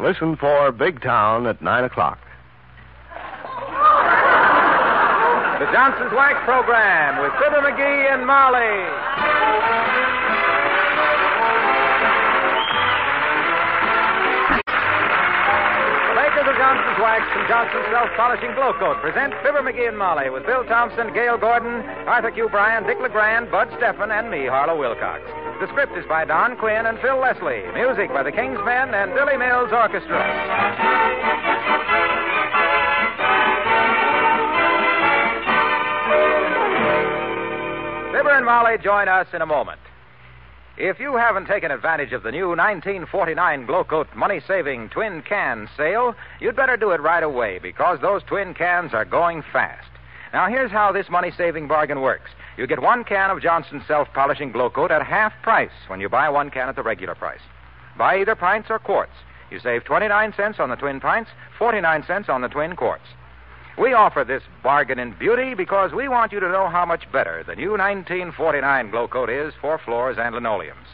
Listen for Big Town at 9 o'clock. The Johnson's Wax Program with Fibber McGee and Molly. Johnson's Wax and Johnson's Self-Polishing Glo-Coat present Fibber McGee and Molly with Bill Thompson, Gale Gordon, Arthur Q. Bryan, Dick LeGrand, Bud Steffen, and me, Harlow Wilcox. The script is by Don Quinn and Phil Leslie. Music by the King's Men and Billy Mills Orchestra. Fibber and Molly join us in a moment. If you haven't taken advantage of the new 1949 Glo-Coat money saving twin can sale, you'd better do it right away because those twin cans are going fast. Now, here's how this money saving bargain works you get one can of Johnson's self polishing Glo-Coat at half price when you buy one can at the regular price. Buy either pints or quarts. You save 29 cents on the twin pints, 49 cents on the twin quarts. We offer this bargain in beauty because we want you to know how much better the new 1949 Glo-Coat is for floors and linoleums.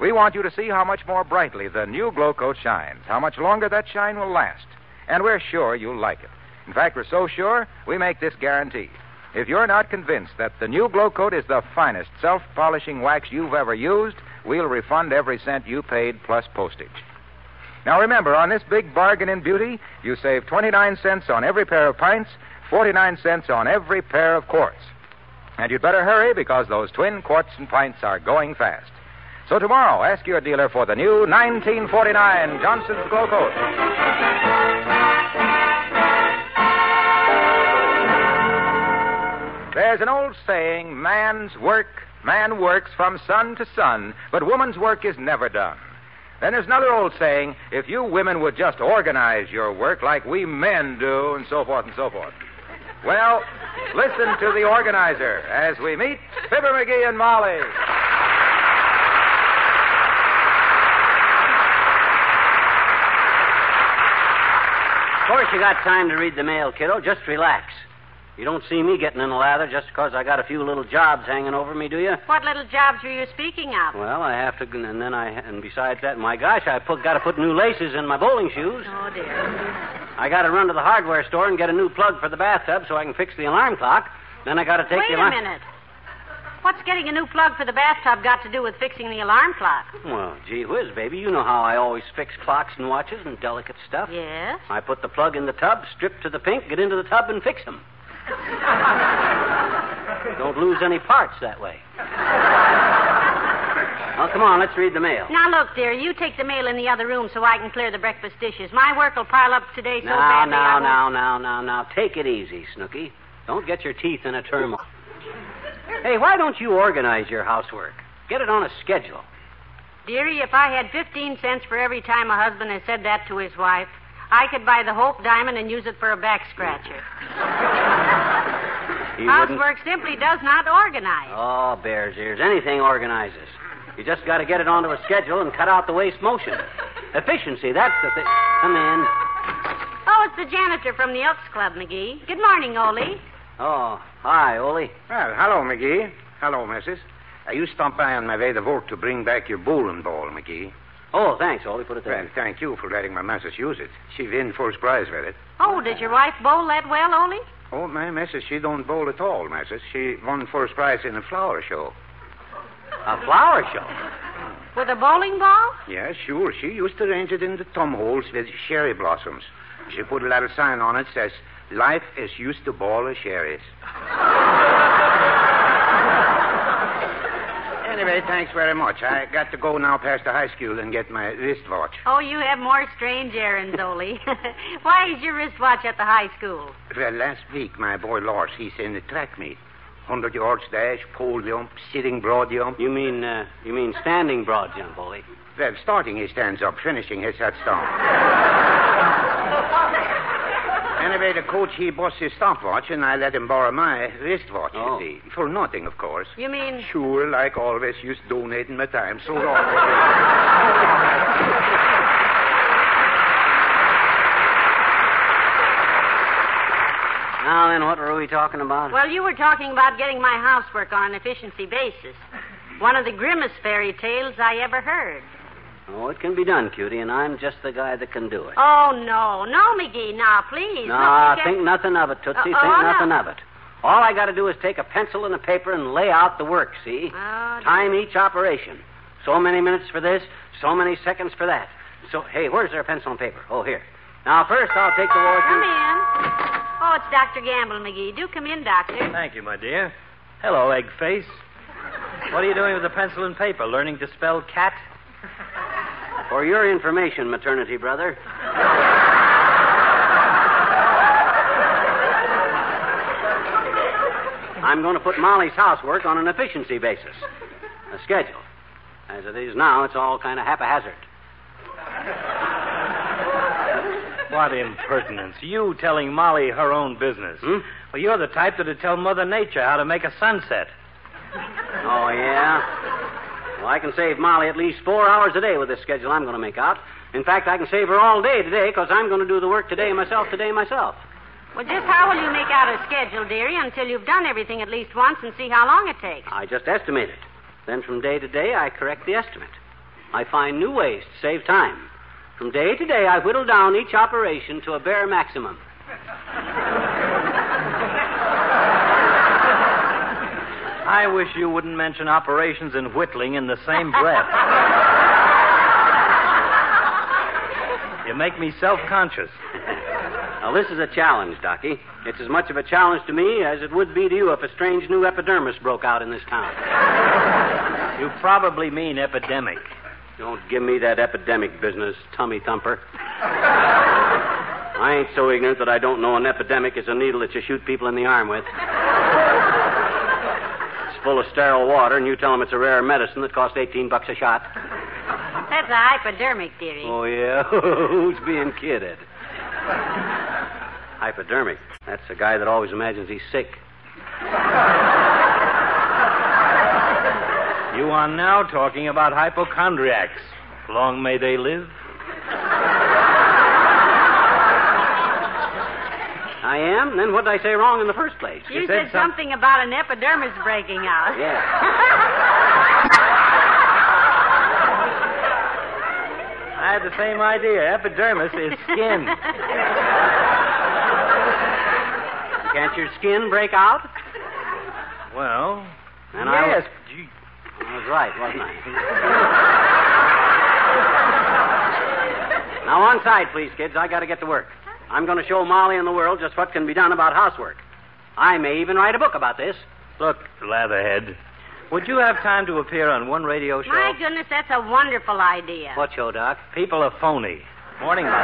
We want you to see how much more brightly the new Glo-Coat shines, how much longer that shine will last. And we're sure you'll like it. In fact, we're so sure, we make this guarantee. If you're not convinced that the new Glo-Coat is the finest self polishing wax you've ever used, we'll refund every cent you paid plus postage. Now remember, on this big bargain in beauty, you save 29 cents on every pair of pints, 49 cents on every pair of quarts. And you'd better hurry because those twin quarts and pints are going fast. So tomorrow, ask your dealer for the new 1949 Johnson's Glo-Coat. There's an old saying, man's work, man works from sun to sun, but woman's work is never done. Then there's another old saying, if you women would just organize your work like we men do, and so forth and so forth. Well, listen to the organizer as we meet Fibber McGee and Molly. Of course, you got time to read the mail, kiddo. Just relax. You don't see me getting in a lather just because I got a few little jobs hanging over me, do you? What little jobs were you speaking of? Well, I have to, and then I, and besides that, my gosh, I put, got to put new laces in my bowling shoes. Oh, dear. I got to run to the hardware store and get a new plug for the bathtub so I can fix the alarm clock. Then I got to take Wait the a minute. What's getting a new plug for the bathtub got to do with fixing the alarm clock? Well, gee whiz, baby, you know how I always fix clocks and watches and delicate stuff. Yes? I put the plug in the tub, strip to the pink, get into the tub, and fix them. Don't lose any parts that way. Well, come on, let's read the mail. Now, look, dear, you take the mail in the other room so I can clear the breakfast dishes. My work will pile up today so Now, badly. Now, now, now, now, now. Take it easy, Snooky. Don't get your teeth in a turmoil. Hey, why don't you organize your housework? Get it on a schedule. Dearie, if I had 15 cents for every time a husband has said that to his wife, I could buy the Hope Diamond and use it for a back scratcher. He wouldn't- Housework simply does not organize. Oh, bear's ears. Anything organizes. You just got to get it onto a schedule and cut out the waste motion. Efficiency, that's the thing. Come in. Oh, it's the janitor from the Elks Club, McGee. Good morning, Ole. Oh, hi, Ole. Well, hello, McGee. Hello, Mrs. Uh, you stopped by on my way to work to bring back your bowling ball, McGee. Oh, thanks, Ole. Put it Well, there. thank you for letting my missus use it. She win first prize with it. Oh, did your wife bowl that well, Ole? Oh, my missus, she don't bowl at all, missus. She won first prize in a flower show. A flower show. With a bowling ball? Yeah, sure. She used to arrange it in the thumb holes with cherry blossoms. She put a little sign on it says, Life is used to ball of cherries. anyway, thanks very much. I got to go now past the high school and get my wristwatch. Oh, you have more strange errands, Ole. Why is your wristwatch at the high school? Well, last week, my boy Lars, he's in the track meet. Hundred yards dash, pole jump, sitting broad jump. You mean, uh, you mean standing broad jump, Ole? Well, starting he stands up, finishing he sits down. Anyway, the coach he busts his stopwatch, and I let him borrow my wristwatch. Oh. You see, for nothing, of course. You mean Sure, like always, just donating my time so long. Now then, what were we talking about? Well, you were talking about getting my housework on an efficiency basis. One of the grimmest fairy tales I ever heard. Oh, it can be done, cutie, and I'm just the guy that can do it. Oh, no. No, McGee. Now, please. no, Look, you think can't- nothing of it, Tootsie. Uh, think oh, no. nothing of it. All I got to do is take a pencil and a paper and lay out the work, see? Oh, Time each operation. So many minutes for this, so many seconds for that. So, hey, where's their pencil and paper? Oh, here. Now, first I'll take the Come washing. in. Oh, it's Dr. Gamble, McGee. Do come in, Doctor. Thank you, my dear. Hello, egg face. What are you doing with the pencil and paper? Learning to spell cat? For your information, maternity brother. I'm going to put Molly's housework on an efficiency basis, a schedule. As it is now, it's all kind of haphazard. What impertinence. You telling Molly her own business. Hmm? Well, you're the type that'd tell Mother Nature how to make a sunset. Oh, yeah? Well, I can save Molly at least four hours a day with this schedule I'm going to make out. In fact, I can save her all day today because I'm going to do the work today myself, today myself. Well, just how will you make out a schedule, dearie, until you've done everything at least once and see how long it takes? I just estimate it. Then from day to day, I correct the estimate. I find new ways to save time. From day to day, I whittle down each operation to a bare maximum. I wish you wouldn't mention operations and whittling in the same breath. you make me self conscious. Now, this is a challenge, Docky. It's as much of a challenge to me as it would be to you if a strange new epidermis broke out in this town. You probably mean epidemic. Don't give me that epidemic business, tummy thumper. I ain't so ignorant that I don't know an epidemic is a needle that you shoot people in the arm with. It's full of sterile water, and you tell them it's a rare medicine that costs 18 bucks a shot. That's a hypodermic, dearie. Oh, yeah? Who's being kidded? Hypodermic. That's the guy that always imagines he's sick. You are now talking about hypochondriacs. Long may they live. I am? Then what did I say wrong in the first place? you you said, said some- something about an epidermis breaking out. Yeah. I had the same idea. Epidermis is skin. Can't your skin break out? well, And I yes. was- I was right, wasn't I? now, on side, please, kids. I got to get to work. I'm going to show Molly and the world just what can be done about housework. I may even write a book about this. Look, Latherhead, would you have time to appear on one radio show? My goodness, that's a wonderful idea. What show, Doc? People are phony. Morning, Molly.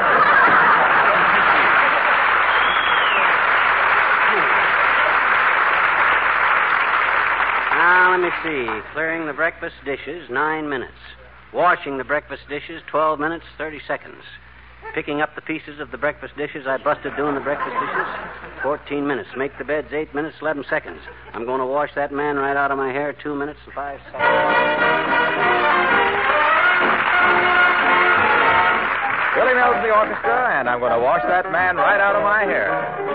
Now, let me see. Clearing the breakfast dishes, nine minutes. Washing the breakfast dishes, 12 minutes, 30 seconds. Picking up the pieces of the breakfast dishes I busted doing the breakfast dishes, 14 minutes. Make the beds, 8 minutes, 11 seconds. I'm going to wash that man right out of my hair, 2 minutes and 5 seconds. Billy Mills the orchestra, and I'm going to wash that man right out of my hair.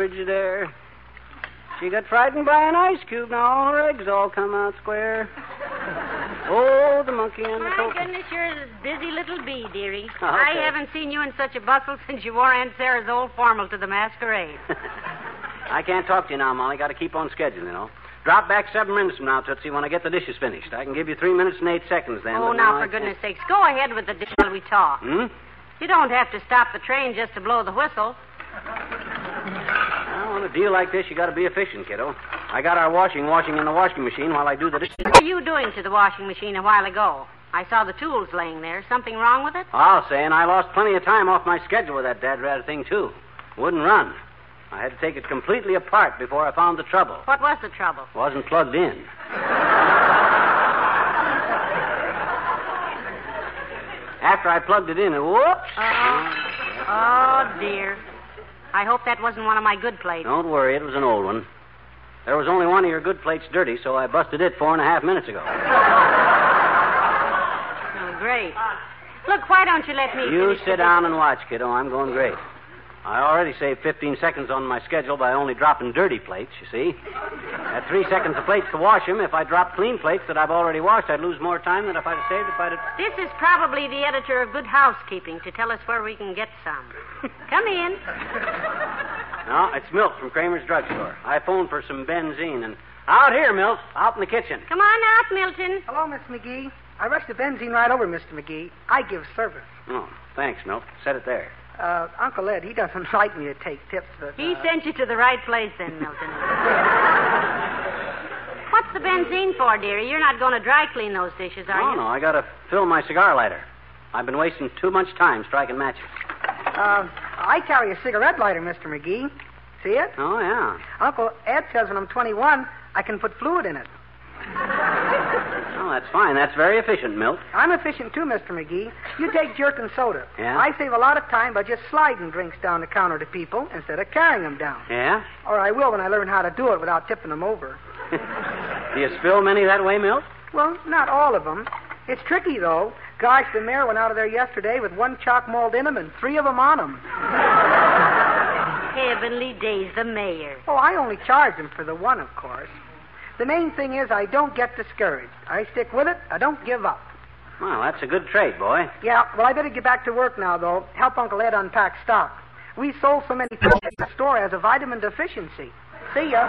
Frigidaire. She got frightened by an ice cube. Now all her eggs all come out square. Oh, the monkey and the My goodness, you're a busy little bee, dearie. Okay. I haven't seen you in such a bustle since you wore Aunt Sarah's old formal to the masquerade. I can't talk to you now, Molly. Got to keep on schedule, you know. Drop back seven minutes from now, Tootsie, when I get the dishes finished. I can give you three minutes and eight seconds then. oh, now, for can't- goodness sakes, go ahead with the dish while we talk. Hmm? You don't have to stop the train just to blow the whistle. On a deal like this, you got to be efficient, kiddo. I got our washing washing in the washing machine while I do the dishes. What were you doing to the washing machine a while ago? I saw the tools laying there. Something wrong with it? I'll say, and I lost plenty of time off my schedule with that dad rat thing, too. Wouldn't run. I had to take it completely apart before I found the trouble. What was the trouble? Wasn't plugged in. After I plugged it in, it whoops. Oh, oh dear. I hope that wasn't one of my good plates. Don't worry, it was an old one. There was only one of your good plates dirty, so I busted it four and a half minutes ago. Oh, great. Look, why don't you let me You sit down and watch, kiddo. I'm going great. I already saved 15 seconds on my schedule by only dropping dirty plates, you see. At three seconds of plates to wash them, If I dropped clean plates that I've already washed, I'd lose more time than if I'd have saved if I'd have... This is probably the editor of Good Housekeeping to tell us where we can get some. Come in. No, it's Milt from Kramer's drugstore. I phoned for some benzene and... Out here, Milt. Out in the kitchen. Come on out, Milton. Hello, Miss McGee. I rushed the benzene right over, Mr. McGee. I give service. Oh, thanks, Milt. Set it there. Uh, Uncle Ed, he doesn't like me to take tips, but. He uh, sent you to the right place then, Milton. What's the benzene for, dearie? You're not going to dry clean those dishes, are no, you? no, I gotta fill my cigar lighter. I've been wasting too much time striking matches. Uh, I carry a cigarette lighter, Mr. McGee. See it? Oh, yeah. Uncle Ed says when I'm 21, I can put fluid in it. Oh, that's fine. That's very efficient, Milt. I'm efficient too, Mr. McGee. You take jerk and soda. Yeah? I save a lot of time by just sliding drinks down the counter to people instead of carrying them down. Yeah? Or I will when I learn how to do it without tipping them over. Do you spill many that way, Milt? Well, not all of them. It's tricky, though. Gosh, the mayor went out of there yesterday with one chalk mold in him and three of them on him. Heavenly days, the mayor. Oh, I only charge him for the one, of course. The main thing is I don't get discouraged. I stick with it. I don't give up. Well, that's a good trade, boy. Yeah, well, I better get back to work now, though. Help Uncle Ed unpack stock. We sold so many things at the store as a vitamin deficiency. See ya.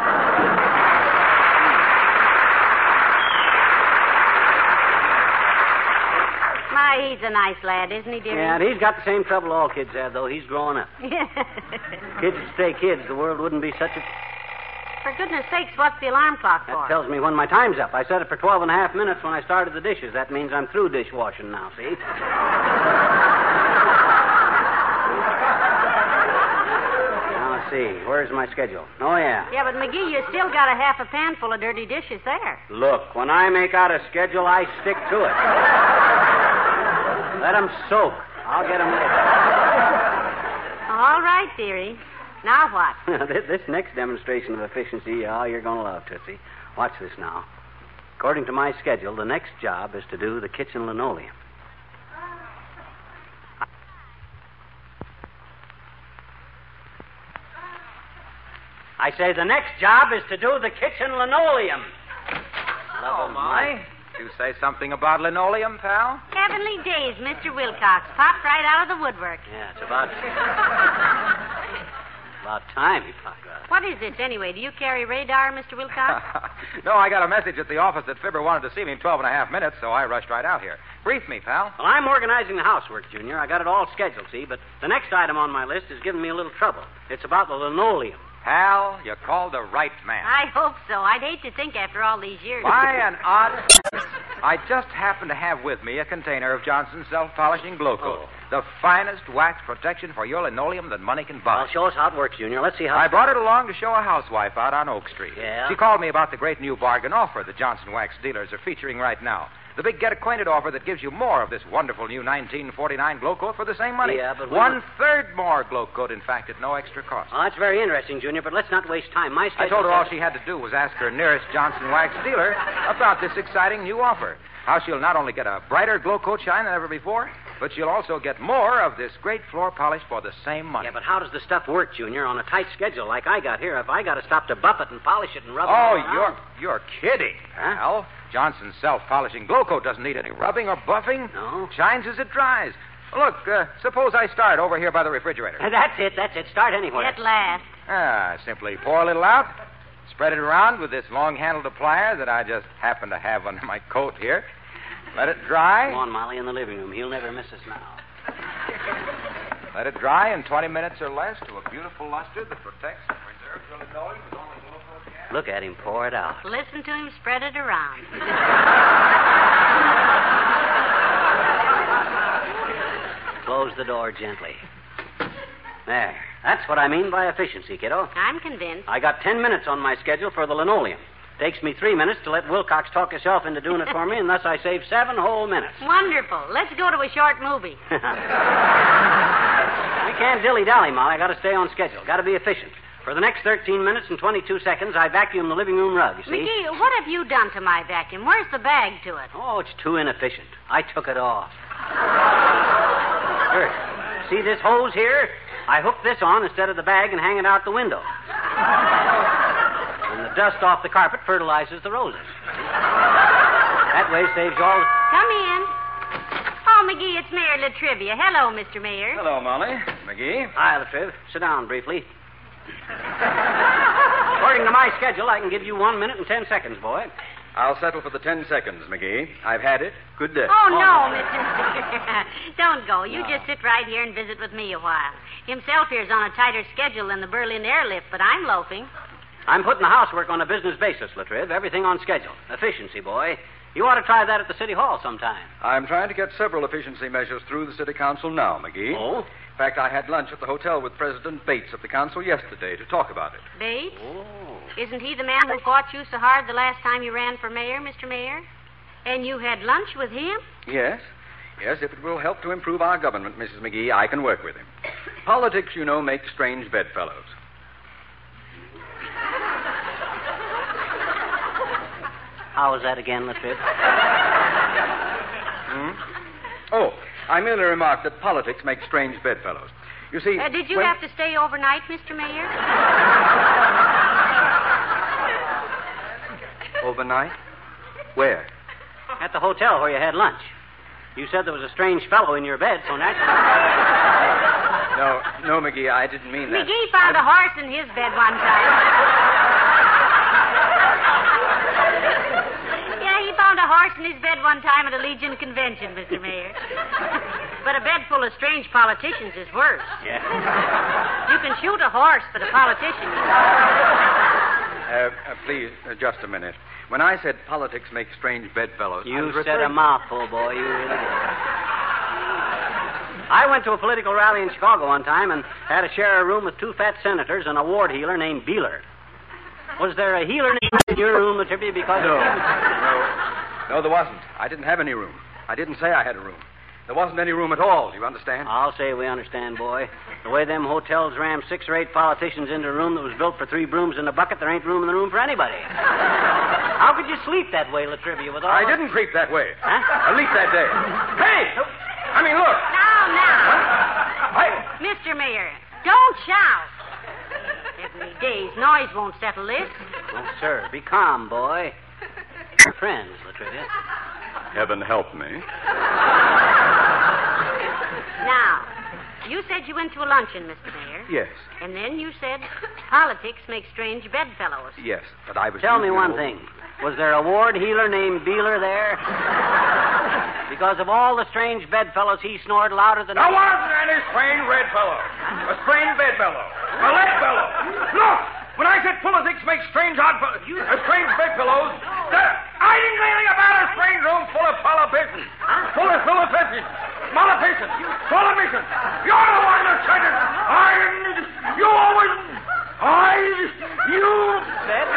My, he's a nice lad, isn't he, dearie? Yeah, and he's got the same trouble all kids have, though. He's growing up. Kids would stay kids, the world wouldn't be such a. For goodness sakes, what's the alarm clock for? That tells me when my time's up. I set it for 12 and a half minutes when I started the dishes. That means I'm through dishwashing now, see? now, let's see. Where's my schedule? Oh, yeah. Yeah, but McGee, you still got a half a pan full of dirty dishes there. Look, when I make out a schedule, I stick to it. Let 'em soak. I'll get 'em later. All right, dearie. Now what? this, this next demonstration of efficiency, oh, you're going to love, Tootsie. Watch this now. According to my schedule, the next job is to do the kitchen linoleum. I say the next job is to do the kitchen linoleum. Oh, my. Did you say something about linoleum, pal? Heavenly days, Mr. Wilcox. Popped right out of the woodwork. Yeah, it's about about time he popped out. What is this, anyway? Do you carry radar, Mr. Wilcox? no, I got a message at the office that Fibber wanted to see me in 12 and a half minutes, so I rushed right out here. Brief me, pal. Well, I'm organizing the housework, Junior. I got it all scheduled, see, but the next item on my list is giving me a little trouble. It's about the linoleum. Pal, you called the right man. I hope so. I'd hate to think after all these years. By an odd. I just happen to have with me a container of Johnson's self polishing glow coat. Oh. The finest wax protection for your linoleum that money can buy. Well, show us how it works, Junior. Let's see how. I brought it along to show a housewife out on Oak Street. Yeah? She called me about the great new bargain offer the Johnson Wax dealers are featuring right now. The big get acquainted offer that gives you more of this wonderful new 1949 glow coat for the same money. Yeah, but we one third more glow coat, in fact, at no extra cost. Ah, oh, that's very interesting, Junior, but let's not waste time. My I schedule. told her all says- she had to do was ask her nearest Johnson Wax dealer about this exciting new offer. How she'll not only get a brighter glow coat shine than ever before, but you'll also get more of this great floor polish for the same money. Yeah, but how does the stuff work, Junior, on a tight schedule like I got here? If I got to stop to buff it and polish it and rub it Oh, you're you're kidding, Huh? pal. Johnson's self-polishing glow coat doesn't need any rubbing or buffing. No? Shines as it dries. Look, uh, suppose I start over here by the refrigerator. That's it, that's it. Start anywhere. At last. Ah, simply pour a little out, spread it around with this long-handled applier that I just happen to have under my coat here. Let it dry. Come on, Molly, in the living room. He'll never miss us now. Let it dry in 20 minutes or less to a beautiful luster that protects and preserves the linoleum with only glow gas. Look at him pour it out. Listen to him spread it around. Close the door gently. There. That's what I mean by efficiency, kiddo. I'm convinced. I got ten minutes on my schedule for the linoleum. Takes me three minutes to let Wilcox talk himself into doing it for me, and thus I save seven whole minutes. Wonderful. Let's go to a short movie. we can't dilly dally, Molly. I got to stay on schedule. Got to be efficient. For the next 13 minutes and 22 seconds, I vacuum the living room rug, you see? McGee, what have you done to my vacuum? Where's the bag to it? Oh, it's too inefficient. I took it off. Here. See this hose here? I hook this on instead of the bag and hang it out the window. And the dust off the carpet fertilizes the roses. That way saves all the... Come in. Oh, McGee, it's Mayor La Trivia. Hello, Mr. Mayor. Hello, Molly. McGee. Hi, La Triv. Sit down briefly. According to my schedule, I can give you one minute and ten seconds, boy. I'll settle for the 10 seconds, McGee. I've had it. Good day. Oh, no, oh. Mr. Mayor. Don't go. You just sit right here and visit with me a while. Himself here's on a tighter schedule than the Berlin airlift, but I'm loafing. I'm putting the housework on a business basis, La Triv. Everything on schedule. Efficiency, boy. You ought to try that at the City Hall sometime. I'm trying to get several efficiency measures through the City Council now, McGee. Oh? In fact, I had lunch at the hotel with President Bates of the Council yesterday to talk about it. Bates? Oh. Isn't he the man who fought you so hard the last time you ran for mayor, Mr. Mayor? And you had lunch with him? Yes? Yes, if it will help to improve our government, Mrs. McGee, I can work with him. Politics, you know, make strange bedfellows. How was that again, La Triv? Hmm? Oh, I merely remarked that politics make strange bedfellows. You see. Uh, did you when- have to stay overnight, Mr. Mayor? Overnight? Where? At the hotel where you had lunch. You said there was a strange fellow in your bed, so naturally. No, no, McGee, I didn't mean that. McGee found a horse in his bed one time. yeah, he found a horse in his bed one time at a Legion convention, Mr. Mayor. but a bed full of strange politicians is worse. Yeah. You can shoot a horse, but a politician. Uh, uh, please, uh, just a minute. When I said politics make strange bedfellows, You was said a mouthful, boy. You really did. I went to a political rally in Chicago one time and had to share a room with two fat senators and a ward healer named Beeler. Was there a healer in your room, La Trivia? Because No, no, no, there wasn't. I didn't have any room. I didn't say I had a room. There wasn't any room at all. Do you understand? I'll say we understand, boy. The way them hotels ram six or eight politicians into a room that was built for three brooms in a bucket, there ain't room in the room for anybody. How could you sleep that way, La Trivia, with all I didn't creep that way. Huh? At least that day. Hey! I mean, look. Now, now. I, Mr. Mayor, don't shout. Every day's noise won't settle this. Oh, sir, be calm, boy. We're friends, La Trivia. Heaven help me. Now, you said you went to a luncheon, Mr. Mayor. Yes, And then you said politics make strange bedfellows. yes, but I was. Tell me one an thing. Was there a ward healer named Beeler there? because of all the strange bedfellows, he snored louder than... There wasn't any strange red fellow. A strange bed fellow. A lead fellow. Look! When I said politics make strange odd fellows, a strange bedfellows, that, I didn't say anything about a strange room full of politicians. Full of politicians. Politicians. Politicians. You're the one that said it. I didn't. You always. I. You. Said?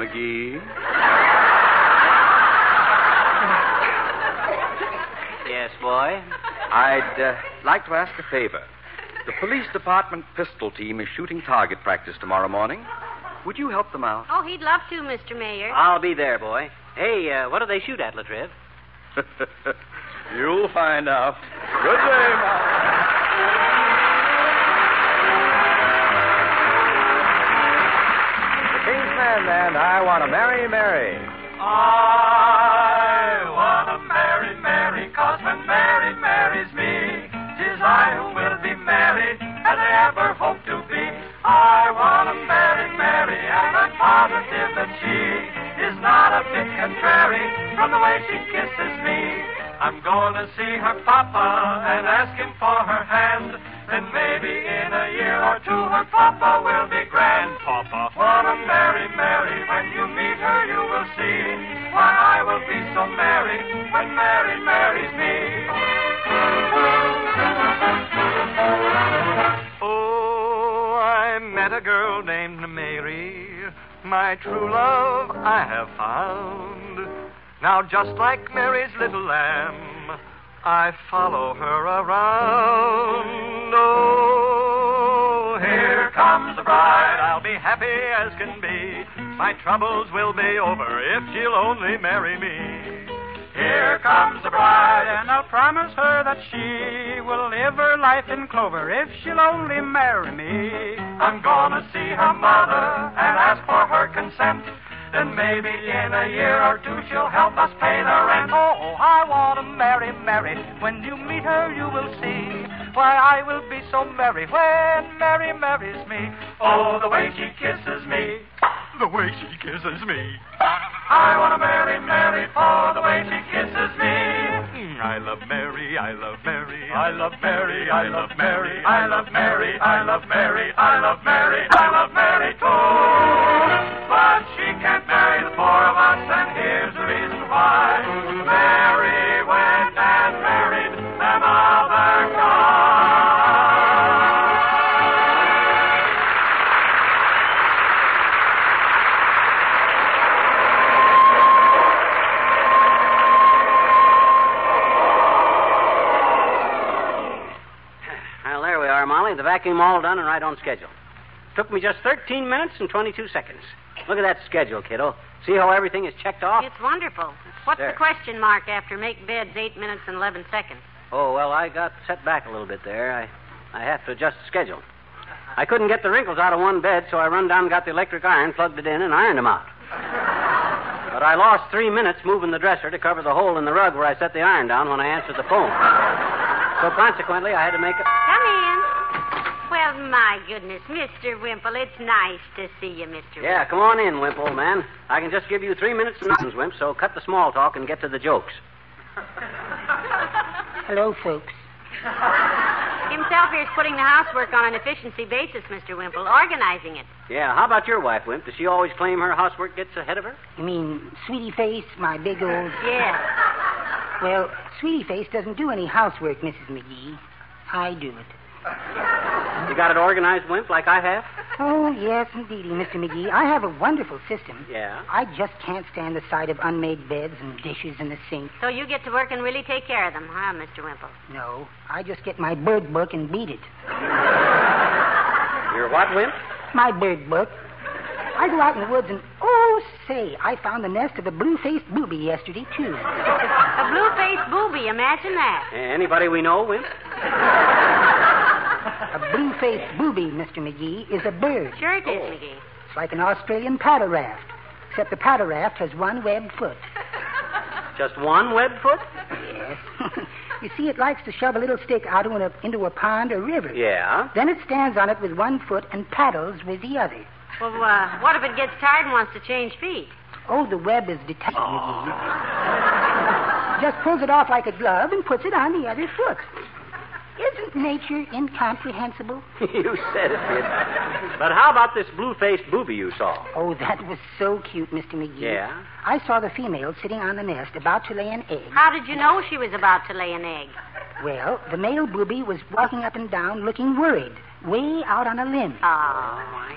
McGee. Yes, boy. I'd uh, like to ask a favor. The police department pistol team is shooting target practice tomorrow morning. Would you help them out? Oh, he'd love to, Mr. Mayor. I'll be there, boy. Hey, uh, what do they shoot at, La Triv? You'll find out. Good day, Mom. The King's Men and I Want to Marry Mary. I married, as I ever hope to be. I want to marry Mary, and I'm positive that she is not a bit contrary from the way she kisses me. I'm going to see her papa and ask him for her hand. Then maybe in a year or two her papa will be grandpapa. Wanna marry Mary, when you meet her my true love I have found. Now, just like Mary's little lamb, I follow her around. Oh, here comes the bride. I'll be happy as can be. My troubles will be over if she'll only marry me. Here comes the bride, and I'll promise her that she will live her life in clover if she'll only marry me. I'm gonna see her mother and ask for her consent. Then maybe in a year or two she'll help us pay the rent. Oh, I want to marry Mary. When you meet her, you will see why I will be so merry when Mary marries me. Oh, the way she kisses me. The way she kisses me. I want to marry Mary for the way she kisses me. I love Mary, I love Mary, I love Mary, I love Mary, I love Mary, I love Mary, I love Mary, I love Mary too. But she can't marry the four of us, and here's the reason why. Mary went and married Emma. Vacuum all done and right on schedule. Took me just 13 minutes and 22 seconds. Look at that schedule, kiddo. See how everything is checked off? It's wonderful. What's There. the question mark after make beds 8 minutes and 11 seconds? Oh, well, I got set back a little bit there. I, I have to adjust the schedule. I couldn't get the wrinkles out of one bed, so I run down and got the electric iron, plugged it in, and ironed them out. But I lost three minutes moving the dresser to cover the hole in the rug where I set the iron down when I answered the phone. So consequently, I had to make a. Come in. Well, my goodness, Mr. Wimple, it's nice to see you, Mr. Yeah, come on in, Wimp, old man. I can just give you three minutes of nonsense, Wimp, so cut the small talk and get to the jokes. Hello, folks. Himself here's putting the housework on an efficiency basis, Mr. Wimple, organizing it. Yeah, how about your wife, Wimp? Does she always claim her housework gets ahead of her? You mean Sweetie Face, my big old. Yeah. Well, Sweetie Face doesn't do any housework, Mrs. McGee. I do it. You got it organized, Wimp, like I have? Oh, yes, indeedy, Mr. McGee. I have a wonderful system. Yeah. I just can't stand the sight of unmade beds and dishes in the sink. So you get to work and really take care of them, huh, Mr. Wimple? No, I just get my bird book and beat it. Your what, Wimp? My bird book. I go out in the woods and, oh, say, I found the nest of a blue-faced booby yesterday, too. A blue-faced booby, imagine that. Anybody we know, Wimp? A blue-faced booby, Mr. McGee, is a bird. Sure it is, McGee. It's like an Australian paddle raft, except the paddle raft has one webbed foot. Just one web foot? Yes. you see, it likes to shove a little stick out into a, into a pond or river. Yeah. Then it stands on it with one foot and paddles with the other. Well, uh, what if it gets tired and wants to change feet? Oh, the web is detached, McGee. Just pulls it off like a glove and puts it on the other foot. Isn't nature incomprehensible? you said it, kid. But how about this blue-faced booby you saw? Oh, that was so cute, Mr. McGee. Yeah? I saw the female sitting on the nest about to lay an egg. How did you know she was about to lay an egg? Well, the male booby was walking up and down looking worried, way out on a limb. Oh,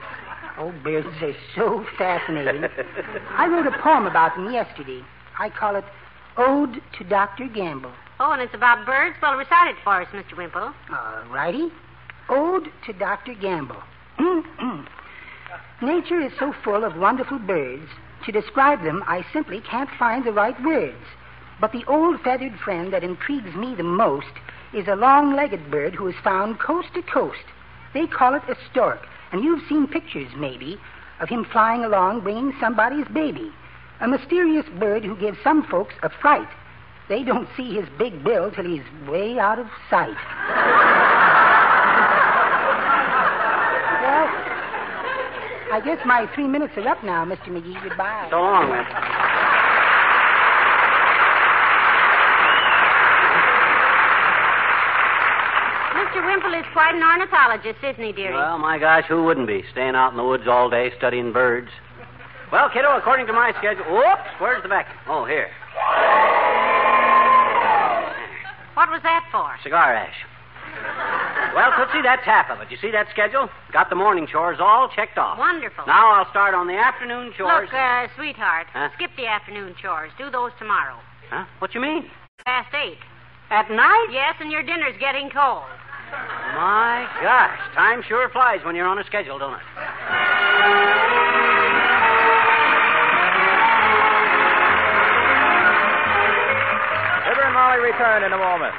oh, oh, birds are so fascinating. I wrote a poem about them yesterday. I call it Ode to Dr. Gamble. Oh, and it's about birds? Well, recite it for us, Mr. Wimple. All righty. Ode to Dr. Gamble. Nature is so full of wonderful birds. To describe them, I simply can't find the right words. But the old feathered friend that intrigues me the most is a long legged bird who is found coast to coast. They call it a stork, and you've seen pictures, maybe, of him flying along bringing somebody's baby. A mysterious bird who gives some folks a fright. They don't see his big bill till he's way out of sight. well, I guess my three minutes are up now, Mr. McGee. Goodbye. So long, man. Mr. Wimple is quite an ornithologist, isn't he, dearie? Well, my gosh, who wouldn't be? Staying out in the woods all day studying birds. Well, kiddo, according to my schedule. Whoops, where's the back? Oh, here. What was that for? Cigar ash. Well, Tootsie, that's half of it. You see that schedule? Got the morning chores all checked off. Wonderful. Now I'll start on the afternoon chores. Look, uh, sweetheart, Huh? skip the afternoon chores. Do those tomorrow. Huh? What you mean? Past eight. At night? Yes, and your dinner's getting cold. My gosh, time sure flies when you're on a schedule, don't it? Fibber and Molly return in a moment.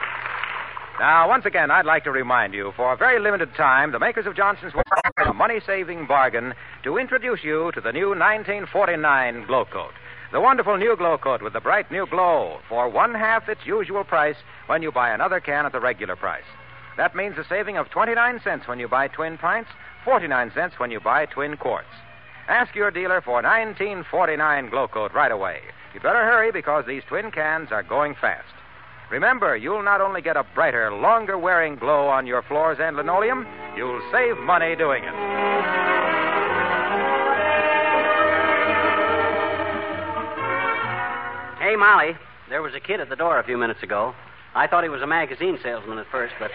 Now, once again, I'd like to remind you, for a very limited time, the makers of Johnson's will a money-saving bargain to introduce you to the new 1949 Glo-Coat. The wonderful new Glo-Coat with the bright new glow for one half its usual price when you buy another can at the regular price. That means a saving of 29 cents when you buy twin pints, 49 cents when you buy twin quarts. Ask your dealer for 1949 Glo-Coat right away. You better hurry because these twin cans are going fast. Remember, you'll not only get a brighter, longer wearing glow on your floors and linoleum, you'll save money doing it. Hey, Molly, there was a kid at the door a few minutes ago. I thought he was a magazine salesman at first, but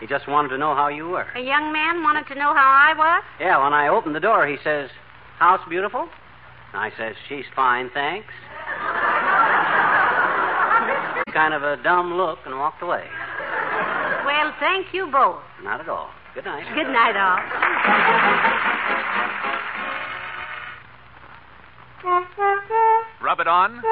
he just wanted to know how you were. A young man wanted to know how I was? Yeah, when I opened the door, he says, House beautiful? I says, She's fine, thanks. Kind of a dumb look and walked away. Well, thank you both. Not at all. Good night. Good night, all. Rub it on.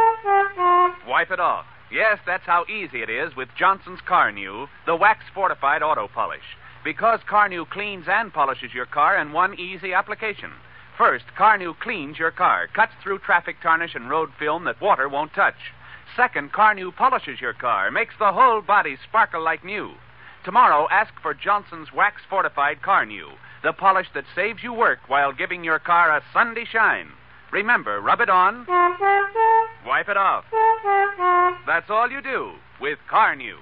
Wipe it off. Yes, that's how easy it is with Johnson's Carnu, the wax fortified auto polish. Because Carnu cleans and polishes your car in one easy application. First, Carnu cleans your car, cuts through traffic tarnish and road film that water won't touch. Second, Carnu polishes your car, makes the whole body sparkle like new. Tomorrow, ask for Johnson's wax fortified Carnu, the polish that saves you work while giving your car a Sunday shine. Remember, rub it on, wipe it off. That's all you do with Carnew.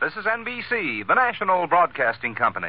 This is NBC, the national broadcasting company.